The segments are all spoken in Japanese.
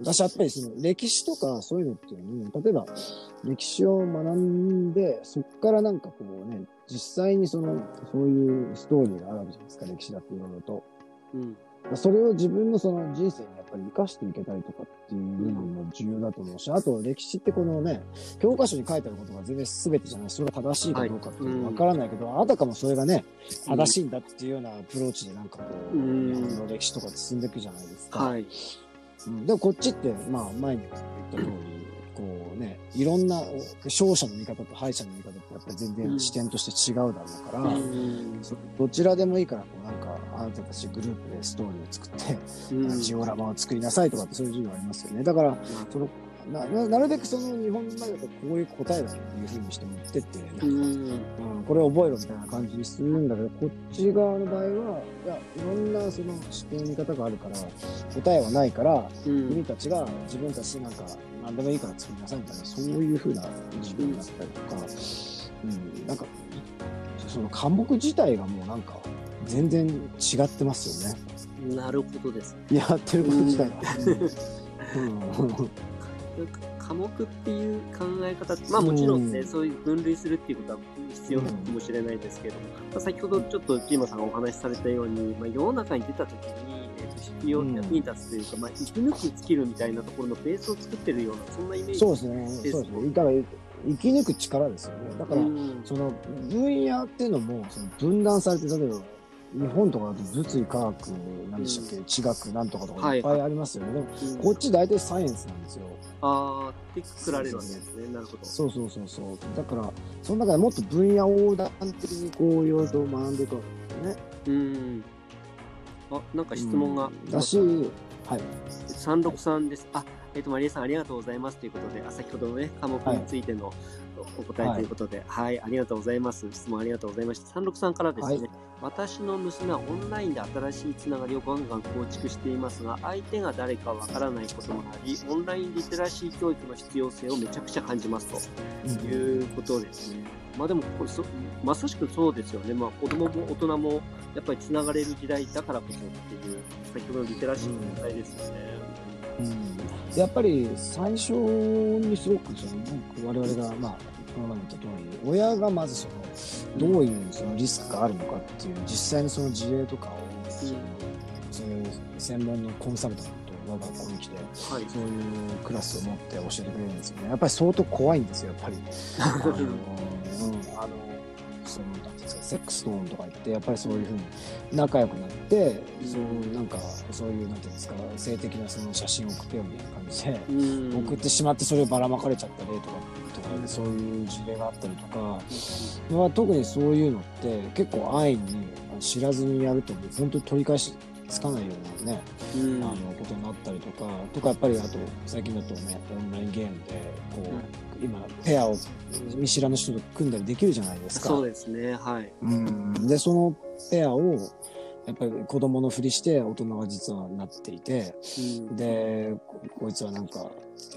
私やっぱりその歴史とかそういうのっていうのに、例えば歴史を学んで、そこからなんかこうね、実際にその、そういうストーリーがあるわけじゃないですか、歴史だっていろいろと。うん。それを自分のその人生にやっぱり生かしていけたりとかっていう部分も重要だと思うし、あと歴史ってこのね、教科書に書いてあることが全然全てじゃない、それが正しいかどうかっていうのはわからないけど、あたかもそれがね、正しいんだっていうようなアプローチでなんかこう、うん日本の歴史とか進んでいくじゃないですか。はい。うん、でもこっちって、まあ前にも言った通り、こうね、いろんな勝者の見方と敗者の見方ってやっぱり全然視点として違うだろうから、うん。そどちらでもいいから、こうなんか、あなたたちグループでストーリーを作って、うんジオラマを作りなさいとかってそういう授業ありますよね。だから、そのなななるべくその日本の中でこういう答えだっていうふうにして持ってって、なんかうん。うん、これ覚えろみたいな感じにするんだけど、こっち側の場合は、いや、いろんなその視点、見方があるから、答えはないから、うん君たちが自分たちでなんか何でもいいから作りなさいみたいな、そういうふうな自分だったりとか、うん、なんか、その科目自体がもうなんか、全然違ってますよね。なるほどです。やってること自体が。うん科目っていう考え方まあもちろんね、うんそういう分類するっていうことは必要なのかもしれないですけども、まあ、先ほどちょっとキーマさんがお話しされたように、まあ、世の中に出た時に、えーと必要、うん役に立つというか、まあ、生き抜くスキルみたいなところのベースを作ってるようなそんなイメージそうですね。そうですね。だから、生き抜く力ですよね。だから、うんその分野っていうのもその分断されて、例えば日本とかだと物理科学、なんでしたっけ、地学なんとかとかいっぱいありますよね。でもうんこっち大体サイエンスなんですよ。あーって作られるわけですねなるほどそうそうそうそう。だから、その中でもっと分野横断的にこういろいろと学んでいくわけですよね。うんあなんか質問が、うんだし、はい。三六さんです。あ、えっ、と、マリエさん、ありがとうございますということで、あ先ほどのね、科目についてのお答えということで、はい、ありがとうございます。質問ありがとうございました。三六さんからですね、はい私の娘はオンラインで新しいつながりをガンガン構築していますが、相手が誰かわからないこともあり、オンラインリテラシー教育の必要性をめちゃくちゃ感じますということですね。まあでもこれそ、まさしくそうですよね。まあ子供も大人もやっぱりつながれる時代だからこそっていう、先ほどのリテラシーの問題ですよね。うんやっぱり最初にすごくその我々がまあこの前も言った通り親がまずそのどういうそのリスクがあるのかっていう実際のその事例とかをそのそういう専門のコンサルタントが学校に来てはい。そういうクラスを持って教えてくれるんですよねやっぱり相当怖いんですよやっぱり。あの うんあのそのセックストーンとか言ってやっぱりそういうふうに仲良くなって、そうなんかそういうなんていうんですか性的なその写真を送ってよみたいな感じで、うん。送ってしまってそれをばらまかれちゃった例とかとかでそういう事例があったりとか、まあ、特にそういうのって結構安易に知らずにやると本当に取り返しつかないようなね、うんあのことになったりとかとかやっぱりあと最近だとねオンラインゲームでこう、今ペアを見知らぬ人と組んだりできるじゃないですか。そうですね。はい。うんでそのペアをやっぱり子供のふりして大人が実はなっていてうんでここいつはなんか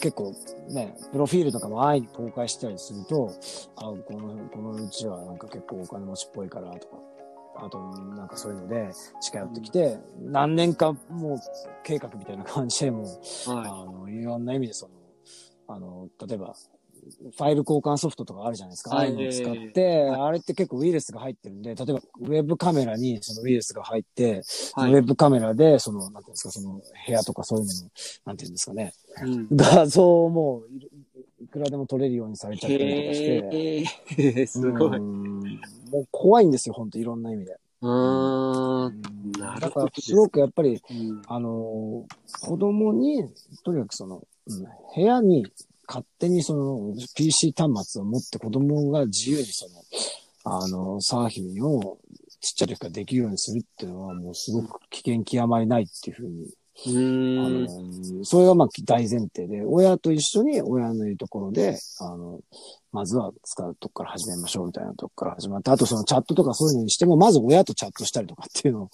結構ねプロフィールとかも安易に公開したりするとあこのこのうちはなんか結構お金持ちっぽいからとかあとなんかそういうので近寄ってきて、何年かもう計画みたいな感じでもうはあの、いろんな意味でその、あの、例えば、ファイル交換ソフトとかあるじゃないですか。ああいうのを使って、あれって結構ウイルスが入ってるんで、例えばウェブカメラにそのウイルスが入って、い。はい。ウェブカメラで、その、なんていうんですか、その部屋とかそういうのの、なんていうんですかね、うん画像もいいくらでも撮れるようにされちゃったりとかして、へえ、すごい。ううんもう怖いんですよ、本当いろんな意味で。ーん。うんなるだから、ほどですすごくやっぱり、うんあのー子供に、とにかくその、うん部屋に勝手にその PC 端末を持って子供が自由にその、あの、サーフィンをちっちゃい時からできるようにするっていうのはもうすごく危険極まりないっていうふうに、うあーん。の、それがまあ大前提で、親と一緒に親のいるところで、あの、まずは使うとこから始めましょうみたいなとこから始まって、あとそのチャットとかそういうのにしても、まず親とチャットしたりとかっていうの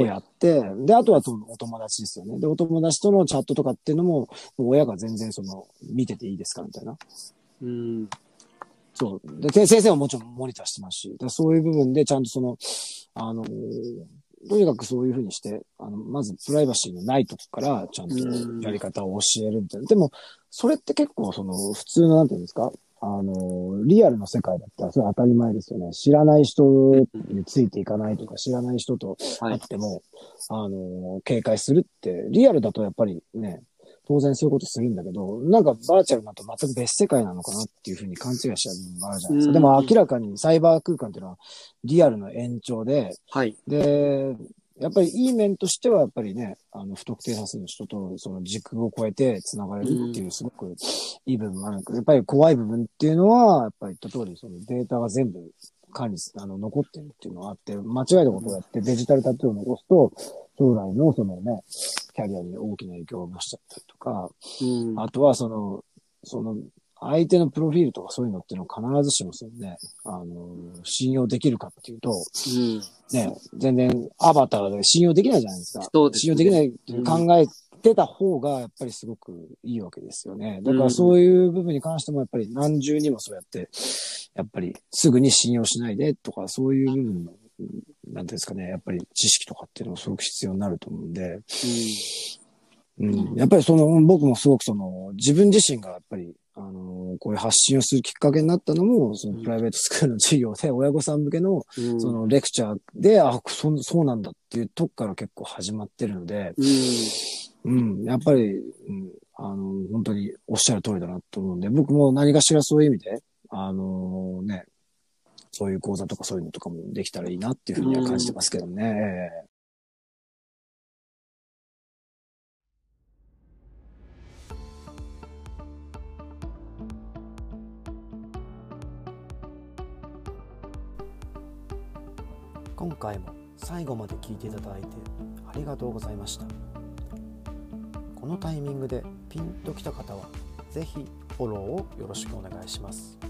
をやって、で、あとはそのお友達ですよね。で、お友達とのチャットとかっていうのも、もう親が全然その、見てていいですかみたいな。うん。そう。で、て先生はもちろんモニターしてますし、でそういう部分でちゃんとその、あのーとにかくそういうふうにして、あの、まずプライバシーのないとこからちゃんとやり方を教えるみたいな。でも、それって結構その普通のなんていうんですか？あの、リアルの世界だったらそれ当たり前ですよね。知らない人についていかないとか、知らない人と会っても、はい、あの、警戒するって、リアルだとやっぱりね、当然そういうことするんだけど、なんかバーチャルだと全く別世界なのかなっていうふうに勘違いしちゃう部分があるじゃないですか。でも明らかにサイバー空間っていうのはリアルの延長で、はい。で、やっぱりいい面としては、やっぱりね、あの、不特定多数の人とその時空を超えて繋がれるっていう、すごくいい部分があるんだけど、やっぱり怖い部分っていうのは、やっぱり言った通り、そのデータが全部管理、あの、残ってるっていうのがあって、間違えたことをやってデジタルタトゥーを残すと、将来のそのね、キャリアに大きな影響を出しちゃったりとか、うん、あとはその、その、相手のプロフィールとかそういうのっていうのは必ずしもそのね、あの、信用できるかっていうと、うん、ね、全然アバターで信用できないじゃないですか。そうです、ね、信用できないって考えてた方がやっぱりすごくいいわけですよね。だからそういう部分に関してもやっぱり何重にもそうやって、やっぱりすぐに信用しないでとかそういう部分のなんですかね、やっぱり知識とかっていうのもすごく必要になると思うんで、うん、うん、やっぱりその、僕もすごくその、自分自身がやっぱり、あのこういう発信をするきっかけになったのも、そのプライベートスクールの授業で、親御さん向けの、そのレクチャーで、あ、そ、そうなんだっていうとこから結構始まってるので、うん、やっぱり、うん、あの、本当におっしゃる通りだなと思うんで、僕も何かしらそういう意味で、あのね、そういう講座とかそういうのとかもできたらいいなっていうふうには感じてますけどね。今回も最後まで聞いていただいてありがとうございました。このタイミングでピンときた方は是非フォローをよろしくお願いします。